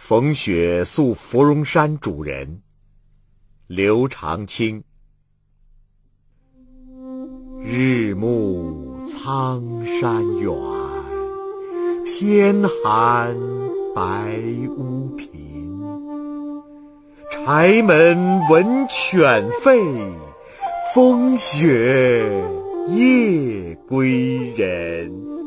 逢雪宿芙蓉山主人刘长卿。日暮苍山远天寒白屋贫。柴门闻犬吠风雪夜归人。